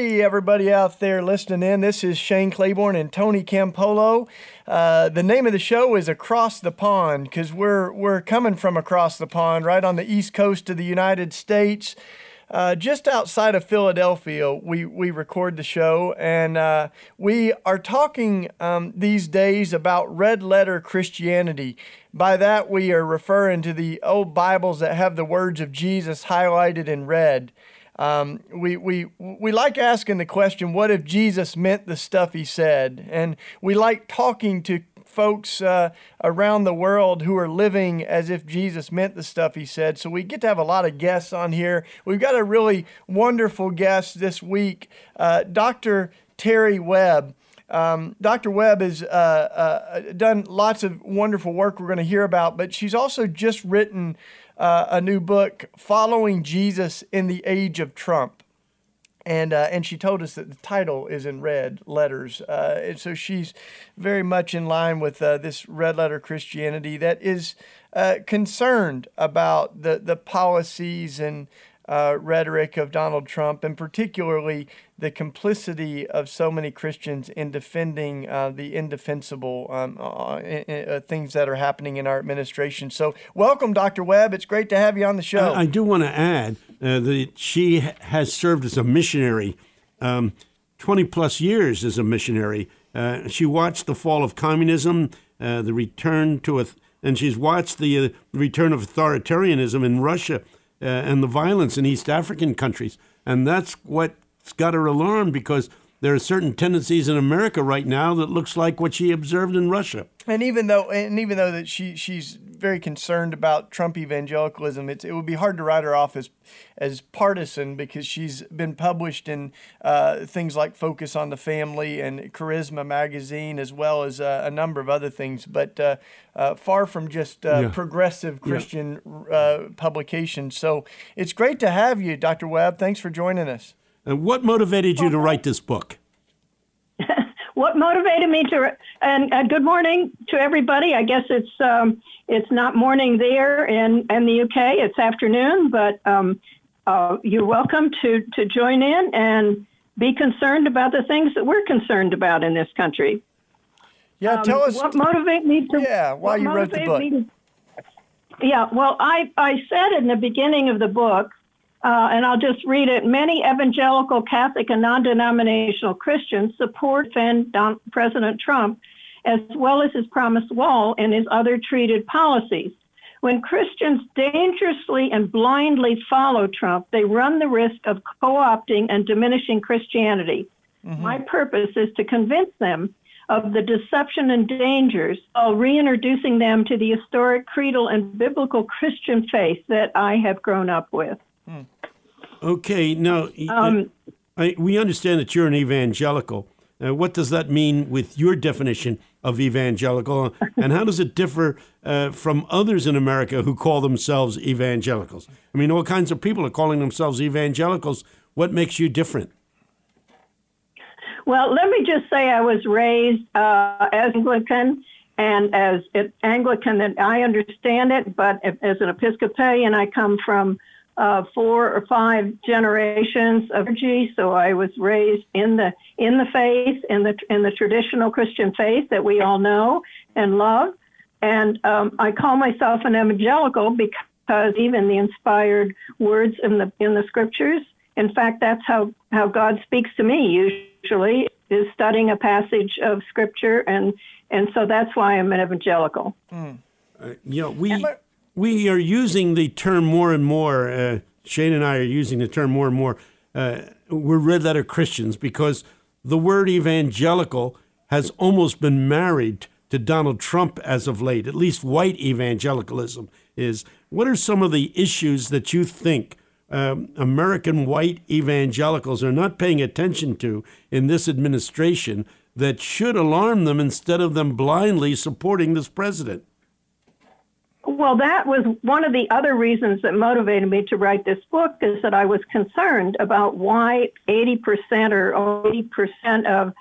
Hey, everybody out there listening in. This is Shane Claiborne and Tony Campolo. Uh, the name of the show is Across the Pond because we're, we're coming from across the pond, right on the east coast of the United States. Uh, just outside of Philadelphia, we, we record the show, and uh, we are talking um, these days about red letter Christianity. By that, we are referring to the old Bibles that have the words of Jesus highlighted in red. Um, we, we, we like asking the question, what if Jesus meant the stuff he said? And we like talking to folks uh, around the world who are living as if Jesus meant the stuff he said. So we get to have a lot of guests on here. We've got a really wonderful guest this week, uh, Dr. Terry Webb. Um, Dr. Webb has uh, uh, done lots of wonderful work we're going to hear about, but she's also just written uh, a new book, Following Jesus in the Age of Trump. And uh, and she told us that the title is in red letters, uh, and so she's very much in line with uh, this red letter Christianity that is uh, concerned about the the policies and uh, rhetoric of Donald Trump, and particularly the complicity of so many Christians in defending uh, the indefensible um, things that are happening in our administration. So, welcome, Dr. Webb. It's great to have you on the show. I, I do want to add uh, that she has served as a missionary, um, 20 plus years as a missionary. Uh, she watched the fall of communism, uh, the return to a, and she's watched the uh, return of authoritarianism in Russia uh, and the violence in East African countries. And that's what's got her alarmed because there are certain tendencies in America right now that looks like what she observed in Russia. And even though, and even though that she she's very concerned about Trump evangelicalism, it's, it would be hard to write her off as as partisan because she's been published in uh, things like Focus on the Family and Charisma magazine, as well as uh, a number of other things. But uh, uh far from just uh, yeah. progressive Christian yeah. Uh, publications. So it's great to have you, Dr. Webb. Thanks for joining us. And what motivated you to write this book? What motivated me to and uh, good morning to everybody. I guess it's um, it's not morning there in in the uk it's afternoon but um, uh, you're welcome to to join in and be concerned about the things that we're concerned about in this country. Yeah um, tell us what motivated me to yeah why you wrote the book. to, yeah well i i said in the beginning of the book uh, and I'll just read it. Many evangelical, Catholic, and non denominational Christians support Don- President Trump, as well as his promised wall and his other treated policies. When Christians dangerously and blindly follow Trump, they run the risk of co opting and diminishing Christianity. Mm-hmm. My purpose is to convince them of the deception and dangers while reintroducing them to the historic creedal and biblical Christian faith that I have grown up with. Okay, now um, I, we understand that you're an evangelical. Uh, what does that mean with your definition of evangelical, and how does it differ uh, from others in America who call themselves evangelicals? I mean, all kinds of people are calling themselves evangelicals. What makes you different? Well, let me just say I was raised uh, as Anglican and as Anglican that I understand it, but as an Episcopalian, I come from uh, four or five generations of clergy. So I was raised in the in the faith, in the in the traditional Christian faith that we all know and love. And um, I call myself an evangelical because even the inspired words in the in the scriptures. In fact, that's how how God speaks to me usually is studying a passage of scripture, and and so that's why I'm an evangelical. Mm. Uh, you know, we we are using the term more and more. Uh, Shane and I are using the term more and more. Uh, we're red letter Christians because the word evangelical has almost been married to Donald Trump as of late. At least white evangelicalism is. What are some of the issues that you think um, American white evangelicals are not paying attention to in this administration that should alarm them instead of them blindly supporting this president? Well, that was one of the other reasons that motivated me to write this book is that I was concerned about why 80% or 80% of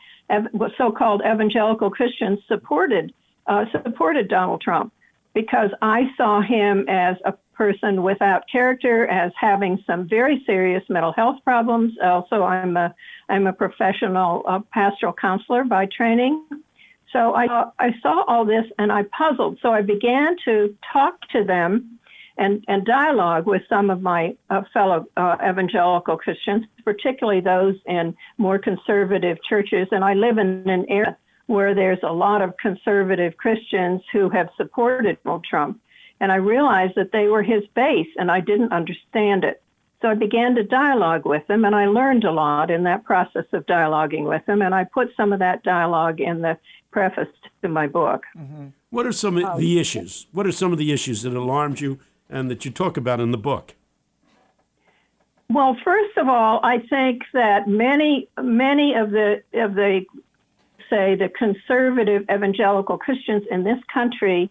so-called evangelical Christians supported uh, supported Donald Trump because I saw him as a person without character, as having some very serious mental health problems. Also, I'm a I'm a professional uh, pastoral counselor by training. So I I saw all this and I puzzled. So I began to talk to them and, and dialogue with some of my uh, fellow uh, evangelical Christians, particularly those in more conservative churches. And I live in an area where there's a lot of conservative Christians who have supported Donald Trump. And I realized that they were his base, and I didn't understand it. So I began to dialogue with them, and I learned a lot in that process of dialoguing with them. And I put some of that dialogue in the preface to my book. Mm-hmm. What are some of um, the issues? What are some of the issues that alarmed you and that you talk about in the book? Well, first of all, I think that many many of the of the say the conservative evangelical Christians in this country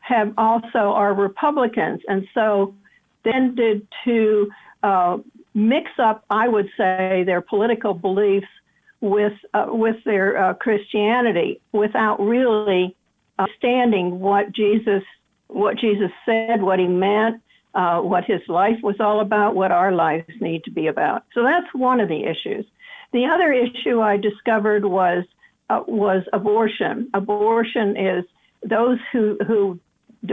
have also are Republicans, and so tended to uh, mix up, I would say, their political beliefs with uh, with their uh, Christianity without really understanding what Jesus what Jesus said, what he meant, uh, what his life was all about, what our lives need to be about. So that's one of the issues. The other issue I discovered was uh, was abortion. Abortion is those who who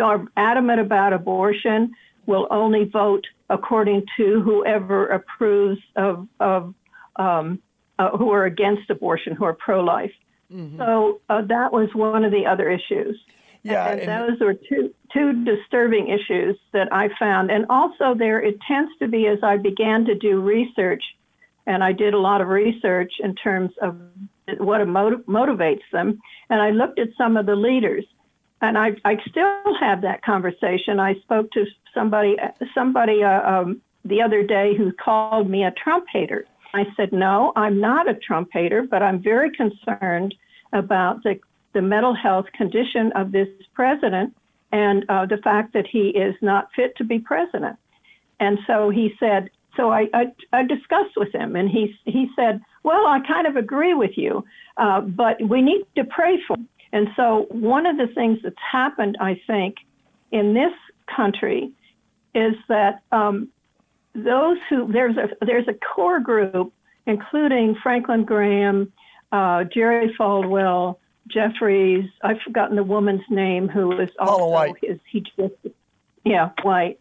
are adamant about abortion will only vote according to whoever approves of of um, uh, who are against abortion, who are pro-life. Mm-hmm. So uh, that was one of the other issues. Yeah, and, and those were two two disturbing issues that I found. And also, there it tends to be as I began to do research, and I did a lot of research in terms of what motiv- motivates them. And I looked at some of the leaders, and I, I still have that conversation. I spoke to somebody somebody uh, um, the other day who called me a Trump hater. I said, no, I'm not a Trump hater, but I'm very concerned about the the mental health condition of this president and uh, the fact that he is not fit to be president. And so he said, so I, I, I discussed with him, and he, he said, Well, I kind of agree with you, uh, but we need to pray for him. And so one of the things that's happened, I think, in this country is that um, those who there's a there's a core group, including Franklin Graham, uh, Jerry Falwell, Jeffress. I've forgotten the woman's name who is was also White. his. He just, yeah, White,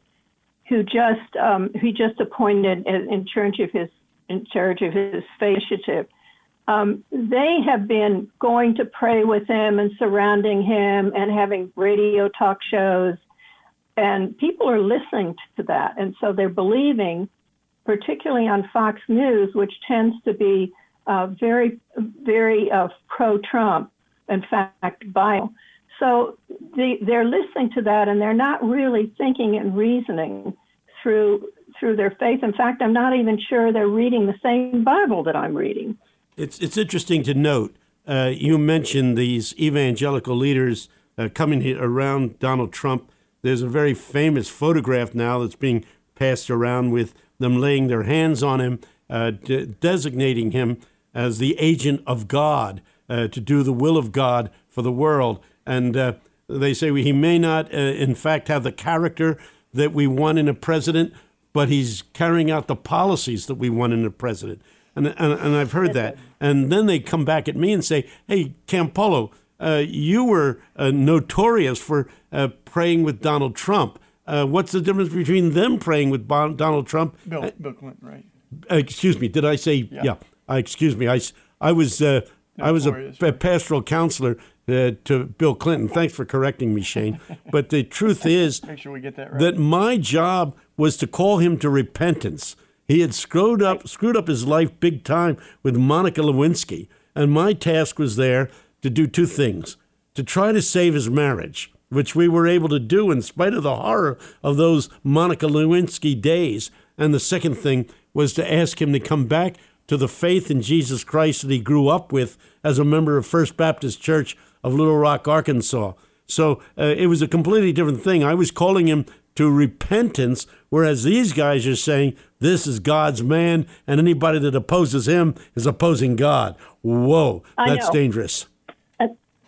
who just um, he just appointed in charge of his in charge of his initiative. Um, they have been going to pray with him and surrounding him and having radio talk shows, and people are listening to that, and so they're believing, particularly on Fox News, which tends to be uh, very, very uh, pro-Trump in fact, bio. So the, they're listening to that and they're not really thinking and reasoning through through their faith. In fact, I'm not even sure they're reading the same Bible that I'm reading. It's it's interesting to note. Uh, you mentioned these evangelical leaders uh, coming around Donald Trump. There's a very famous photograph now that's being passed around with them laying their hands on him, uh, de- designating him as the agent of God uh, to do the will of God for the world. And uh, they say he may not, uh, in fact, have the character that we want in a president, but he's carrying out the policies that we want in a president. And, and, and I've heard that. And then they come back at me and say, hey, Campolo, you were uh, notorious for uh, praying with Donald Trump. what's the difference between them praying with bon- Donald Trump? Bill, Bill Clinton, right? excuse me. Did I say? Yeah. yeah excuse me. I, I was I was a, a pastoral counselor uh, to Bill Clinton. Thanks for correcting me, Shane. But the truth is Make sure we get that, right. that my job was to call him to repentance. He had screwed up screwed up his life big time with Monica Lewinsky, and my task was there to do two things: to try to save his marriage, which we were able to do in spite of the horror of those Monica Lewinsky days, and the second thing was to ask him to come back to the faith in Jesus Christ that he grew up with as a member of First Baptist Church of Little Rock, Arkansas. So uh, it was a completely different thing. I was calling him to repentance, whereas these guys are saying this is God's man, and anybody that opposes him is opposing God. Whoa, that's dangerous.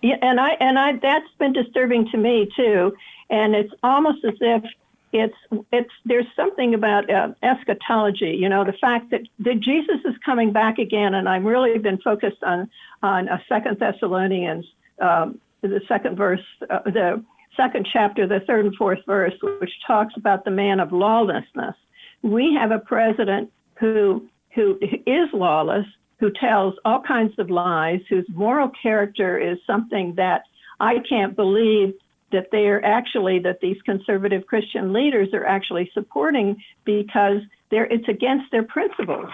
Uh, yeah, and I and I that's been disturbing to me too. And it's almost as if it's it's there's something about uh, eschatology. You know, the fact that that Jesus is coming back again, and I'm really been focused on on a Second Thessalonians, um, the second verse, uh, the second chapter, the third and fourth verse, which talks about the man of lawlessness. We have a president who who is lawless, who tells all kinds of lies, whose moral character is something that I can't believe that they are actually that these conservative Christian leaders are actually supporting because they're it's against their principles.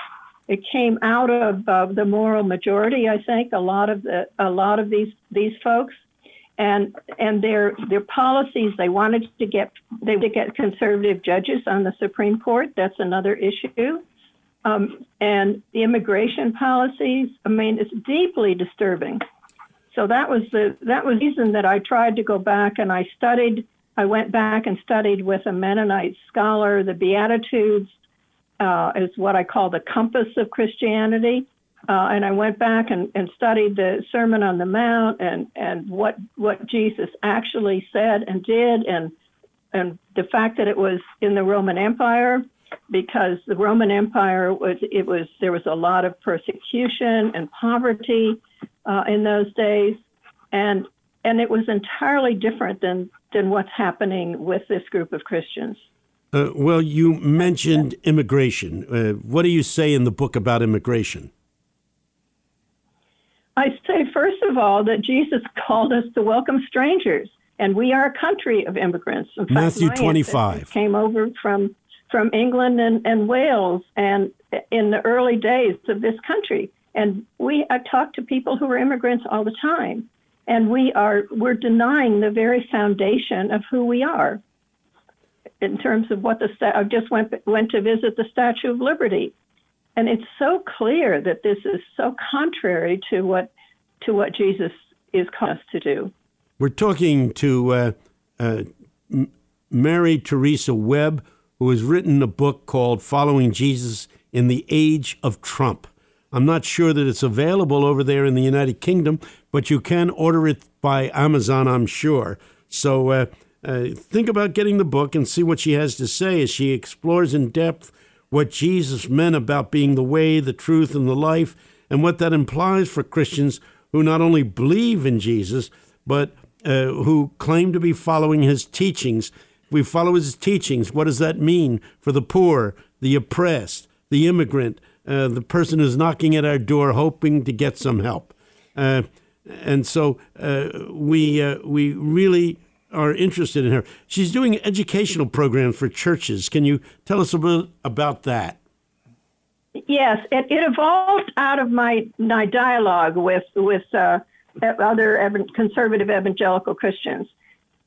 It came out of uh, the moral majority, I think. A lot of the a lot of these these folks, and and their their policies. They wanted to get they to get conservative judges on the Supreme Court. That's another issue. Um, and the immigration policies. I mean, it's deeply disturbing. So that was the that was the reason that I tried to go back and I studied. I went back and studied with a Mennonite scholar. The Beatitudes uh, is what I call the compass of Christianity. Uh, and I went back and, and studied the Sermon on the Mount and, and what what Jesus actually said and did, and and the fact that it was in the Roman Empire, because the Roman Empire was it was there was a lot of persecution and poverty, uh, in those days, and and it was entirely different than than what's happening with this group of Christians. Uh, well, you mentioned immigration. Uh, what do you say in the book about immigration? I say, first of all, that Jesus called us to welcome strangers, and we are a country of immigrants. In Matthew fact, 25 came over from from England and, and Wales, and in the early days of this country. And we I talk to people who are immigrants all the time, and we are we're denying the very foundation of who we are. In terms of what the I just went went to visit the Statue of Liberty, and it's so clear that this is so contrary to what to what Jesus is calling us to do. We're talking to uh, uh, Mary Theresa Webb, who has written a book called "Following Jesus in the Age of Trump." I'm not sure that it's available over there in the United Kingdom, but you can order it by Amazon, I'm sure. So uh, uh, think about getting the book and see what she has to say as she explores in depth what Jesus meant about being the way, the truth, and the life, and what that implies for Christians who not only believe in Jesus, but uh, who claim to be following his teachings. We follow his teachings, what does that mean for the poor, the oppressed, the immigrant, uh, the person who's knocking at our door hoping to get some help. Uh, and so uh, we uh, we really are interested in her. She's doing educational programs for churches. Can you tell us a bit about that? Yes, it, it evolved out of my my dialogue with with uh, other conservative evangelical Christians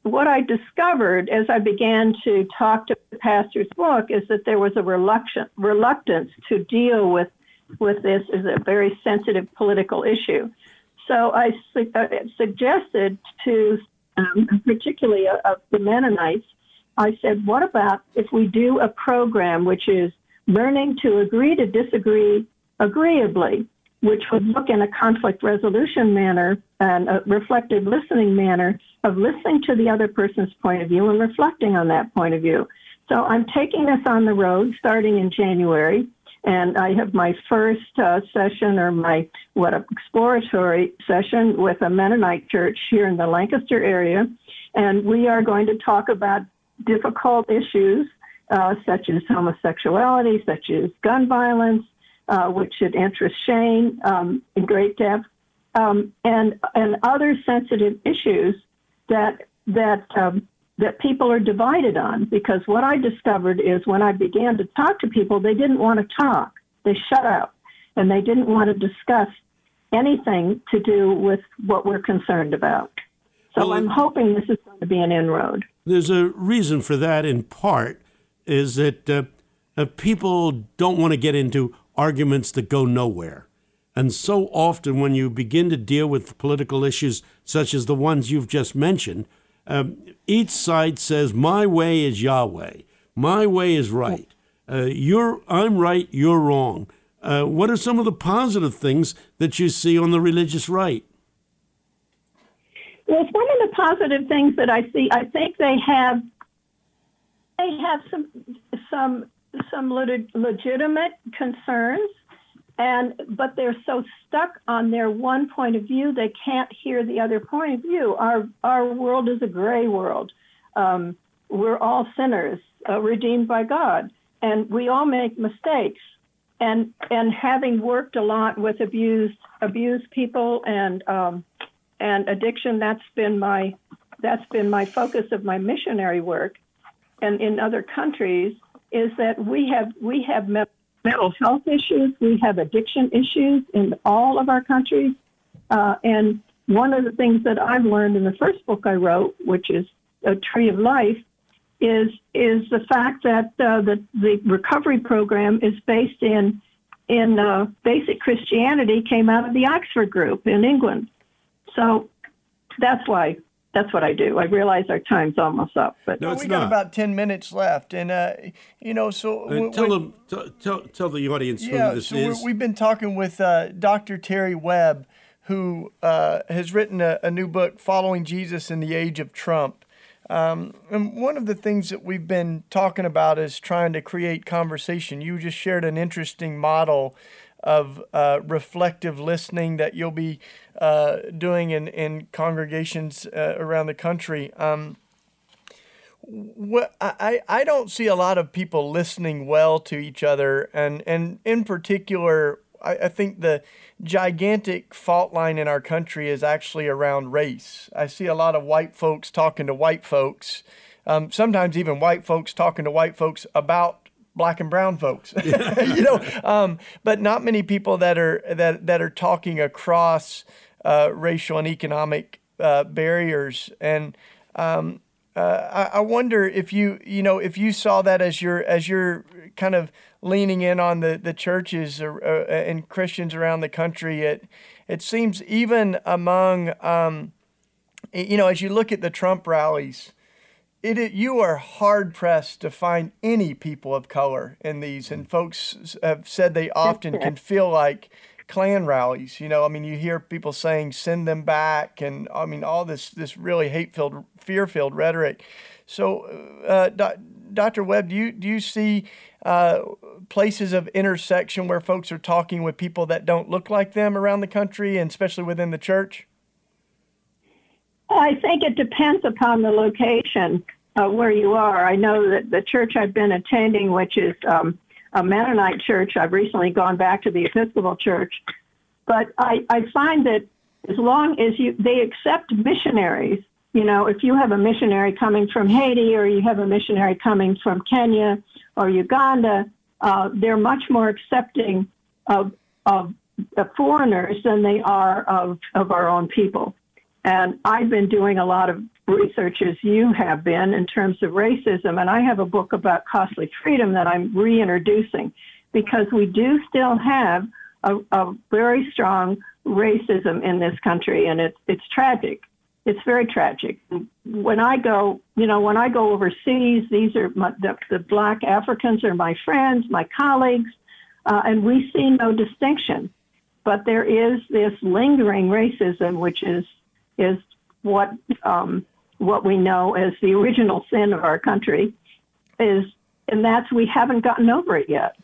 what I discovered as I began to talk to the pastor's book is that there was a reluctant, reluctance to deal with, with this as a very sensitive political issue. So I su- uh, suggested to, um, particularly uh, of the Mennonites, I said, what about if we do a program which is learning to agree to disagree agreeably? Which would look in a conflict resolution manner and a reflective listening manner of listening to the other person's point of view and reflecting on that point of view. So I'm taking this on the road starting in January, and I have my first uh, session or my what exploratory session with a Mennonite church here in the Lancaster area, and we are going to talk about difficult issues uh, such as homosexuality, such as gun violence, uh, which should interest Shane um, in great depth, um, and and other sensitive issues that that um, that people are divided on. Because what I discovered is when I began to talk to people, they didn't want to talk. They shut up, and they didn't want to discuss anything to do with what we're concerned about. So well, I'm hoping this is going to be an inroad. There's a reason for that. In part, is that uh, uh, people don't want to get into arguments that go nowhere. And so often, when you begin to deal with political issues such as the ones you've just mentioned, um, each side says, "My way is Yahweh. My way is right. Uh, you're I'm right. You're wrong." Uh, what are some of the positive things that you see on the religious right? Well, one of the positive things that I see, I think they have they have some some some legitimate concerns, and but they're so stuck on their one point of view they can't hear the other point of view. Our our world is a gray world. Um, we're all sinners, uh, redeemed by God, and we all make mistakes. And and having worked a lot with abused abused people and um, and addiction, that's been my that's been my focus of my missionary work, and in other countries is that we have we have mental health issues, we have addiction issues in all of our countries, uh, and one of the things that I've learned in the first book I wrote, which is a Tree of Life, is is the fact that uh, the the recovery program is based in in uh, basic Christianity came out of the Oxford Group in England. So that's why that's what I do. I realize our time's almost up, but no, we not. got about ten minutes left, and uh, you know, so uh, tell them, tell, tell the audience yeah, who this so is. We've been talking with uh, Dr. Terry Webb, who uh, has written a, a, new book, "Following Jesus in the Age of Trump." Um, and one of the things that we've been talking about is trying to create conversation. You just shared an interesting model of uh, reflective listening that you'll be uh, doing in, in congregations uh, around the country. Um, what, I, I don't see a lot of people listening well to each other, and, and in particular, I, I think the gigantic fault line in our country is actually around race. I see a lot of white folks talking to white folks, um, sometimes even white folks talking to white folks about black and brown folks. You know um, but not many people that are that that are talking across uh, racial and economic uh, barriers. And um, uh, I, I, wonder if you you know if you saw that as your as you're kind of leaning in on the the churches or, uh, and Christians around the country it it seems even among um, you know as you look at the Trump rallies it, it, you are hard pressed to find any people of color in these, and folks have said they often can feel like Klan rallies. You know, I mean, you hear people saying "send them back," and I mean all this this really hate filled, fear filled rhetoric. So, uh, Dr. Webb, do you do you see uh, places of intersection where folks are talking with people that don't look like them around the country, and especially within the church? I think it depends upon the location uh, where you are. I know that the church I've been attending, which is um, a Mennonite church, I've recently gone back to the Episcopal church, but I, I find that as long as you they accept missionaries, you know, if you have a missionary coming from Haiti or you have a missionary coming from Kenya or Uganda, uh, they're much more accepting of of foreigners than they are of, of our own people. And I've been doing a lot of research as you have been in terms of racism. And I have a book about costly freedom that I'm reintroducing because we do still have a, a very strong racism in this country. And it's, it's tragic. It's very tragic. When I go, you know, when I go overseas, these are my, the, the black Africans are my friends, my colleagues, uh, and we see no distinction. But there is this lingering racism, which is is what um, what we know as the original sin of our country is, and that's we haven't gotten over it yet.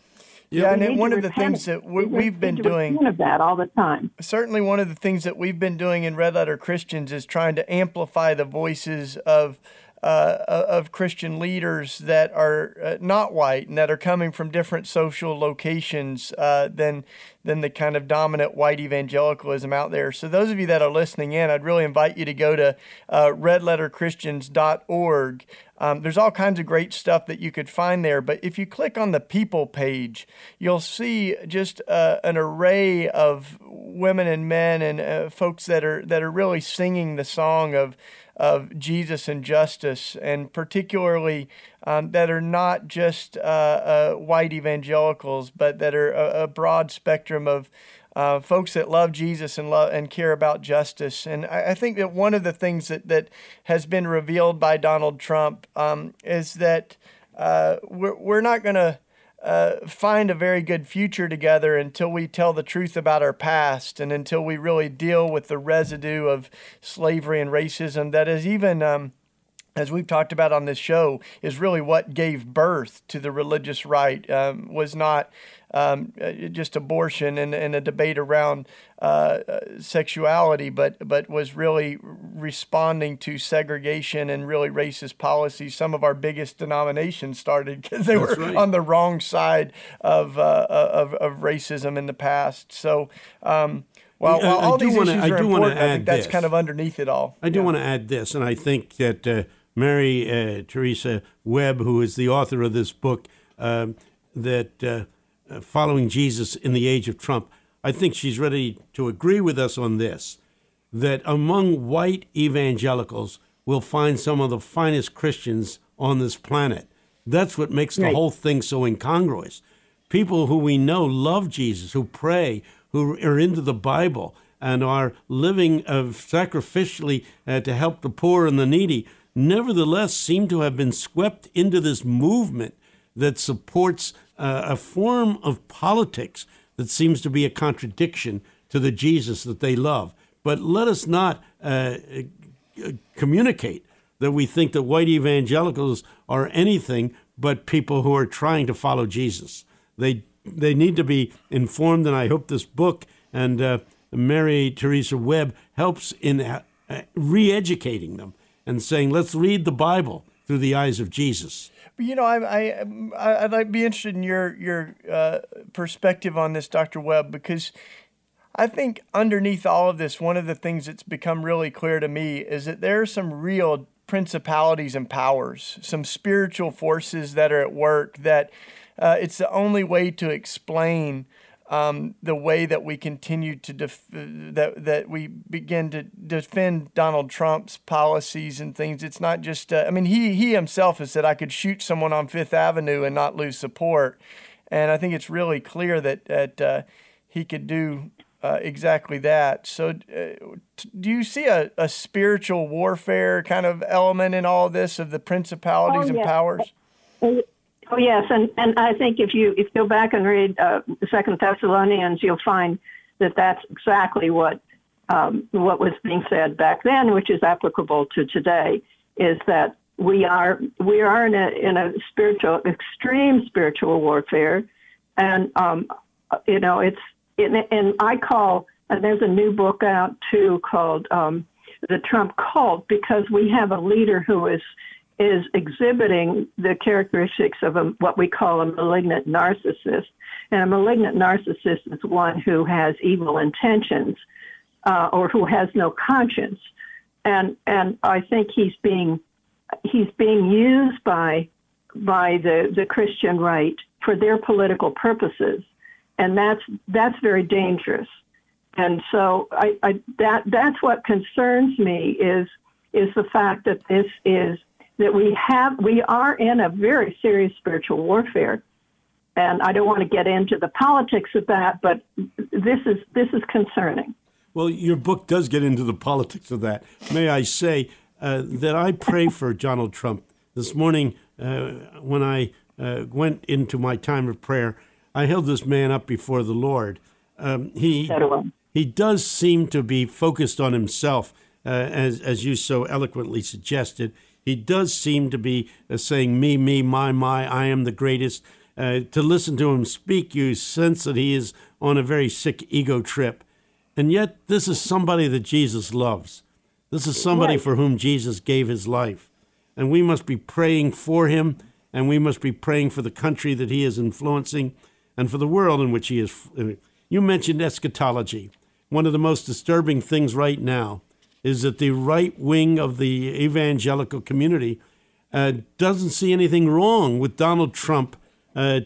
Yeah, and one of the things that we, have been doing of that all the time. Certainly, one of the things that we've been doing in Red Letter Christians is trying to amplify the voices of uh, of Christian leaders that are uh, not white and that are coming from different social locations uh, than than the kind of dominant white evangelicalism out there. So those of you that are listening in, I'd really invite you to go to uh, redletterchristians.org. Um, there's all kinds of great stuff that you could find there. But if you click on the people page, you'll see just uh, an array of women and men and uh, folks that are that are really singing the song of of Jesus and justice, and particularly um, that are not just uh, uh, white evangelicals, but that are a, a broad spectrum of uh, folks that love Jesus and love and care about justice. And I, I, think that one of the things that, that has been revealed by Donald Trump um, is that uh, we're, we're not going to uh, find a very good future together until we tell the truth about our past and until we really deal with the residue of slavery and racism that is even um, as we've talked about on this show, is really what gave birth to the religious right. Um, was not um, uh, just abortion and, and, a debate around uh, uh, sexuality, but but was really responding to segregation and really racist policies. Some of our biggest denominations started because they That's were right. on the wrong side of, uh, of, of racism in the past. So. Um, while, while all these wanna, issues are important, I think that's this. kind of underneath it all. I do yeah. want to add this, and I think that uh, Mary uh, Theresa Webb, who is the author of this book, um, that uh, uh, following Jesus in the age of Trump, I think she's ready to agree with us on this that among white evangelicals, we'll find some of the finest Christians on this planet. That's what makes the right. whole thing so incongruous. People who we know love Jesus, who pray, who are into the Bible, and are living of sacrificially uh, to help the poor and the needy, nevertheless seem to have been swept into this movement that supports uh, a form of politics that seems to be a contradiction to the Jesus that they love. But let us not uh, communicate that we think that white evangelicals are anything but people who are trying to follow Jesus. They they need to be informed, and I hope this book and uh, Mary Theresa Webb helps in uh, re-educating them and saying, let's read the Bible through the eyes of Jesus. You know, I, I, I'd be interested in your your uh, perspective on this, Dr. Webb, because I think underneath all of this, one of the things that's become really clear to me is that there are some real principalities and powers, some spiritual forces that are at work that uh, it's the only way to explain um, the way that we continue to def- that that we begin to defend Donald Trump's policies and things. It's not just. Uh, I mean, he he himself has said I could shoot someone on Fifth Avenue and not lose support, and I think it's really clear that that uh, he could do. Uh, exactly that. So, uh, do you see a, a spiritual warfare kind of element in all this of the principalities oh, yeah. and powers? Oh yes, and and I think if you if you go back and read uh, Second Thessalonians, you'll find that that's exactly what um, what was being said back then, which is applicable to today. Is that we are we are in a in a spiritual extreme spiritual warfare, and um, you know it's and I call and there's a new book out too called um, the Trump Cult because we have a leader who is is exhibiting the characteristics of a, what we call a malignant narcissist. And a malignant narcissist is one who has evil intentions uh, or who has no conscience. And and I think he's being he's being used by by the, the Christian right for their political purposes, and that's that's very dangerous. And so I, I that that's what concerns me is is the fact that this is that we have we are in a very serious spiritual warfare. And I don't want to get into the politics of that but this is this is concerning. Well your book does get into the politics of that. May I say uh, that I pray for Donald Trump. This morning uh, when I uh, went into my time of prayer I held this man up before the Lord. Um, he he does seem to be focused on himself uh, as as you so eloquently suggested he does seem to be uh, saying, me, me, my, my, I am the greatest. Uh, to listen to him speak, you sense that he is on a very sick ego trip. And yet, this is somebody that Jesus loves. This is somebody right. for whom Jesus gave his life. And we must be praying for him, and we must be praying for the country that he is influencing and for the world in which he is. Uh, you mentioned eschatology. One of the most disturbing things right now is that the right wing of the evangelical community uh, doesn't see anything wrong with Donald Trump uh,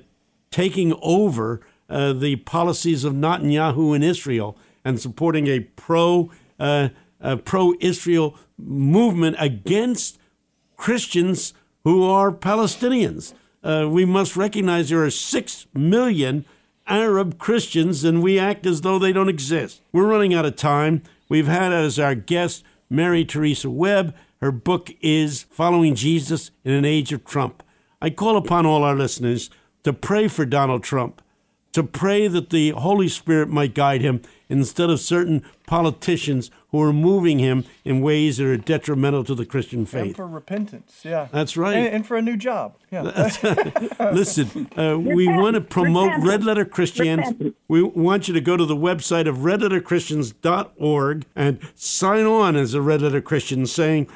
taking over uh, the policies of Netanyahu in Israel and supporting a pro uh, pro Israel movement against Christians who are Palestinians. Uh, we must recognize there are six million Arab Christians, and we act as though they don't exist. We're running out of time. We've had as our guest Mary Theresa Webb. Her book is Following Jesus in an Age of Trump. I call upon all our listeners to pray for Donald Trump. To pray that the Holy Spirit might guide him instead of certain politicians who are moving him in ways that are detrimental to the Christian faith. And for repentance, yeah. That's right. And, and for a new job, yeah. Listen, uh, we want to promote repentance. Red Letter Christians. Repentance. We want you to go to the website of redletterchristians.org and sign on as a Red Letter Christian saying,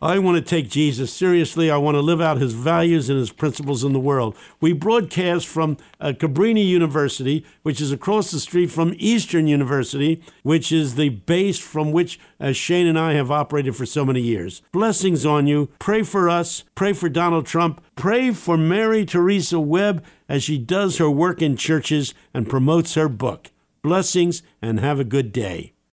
I want to take Jesus seriously. I want to live out his values and his principles in the world. We broadcast from uh, Cabrini University, which is across the street from Eastern University, which is the base from which uh, Shane and I have operated for so many years. Blessings on you. Pray for us. Pray for Donald Trump. Pray for Mary Theresa Webb as she does her work in churches and promotes her book. Blessings and have a good day.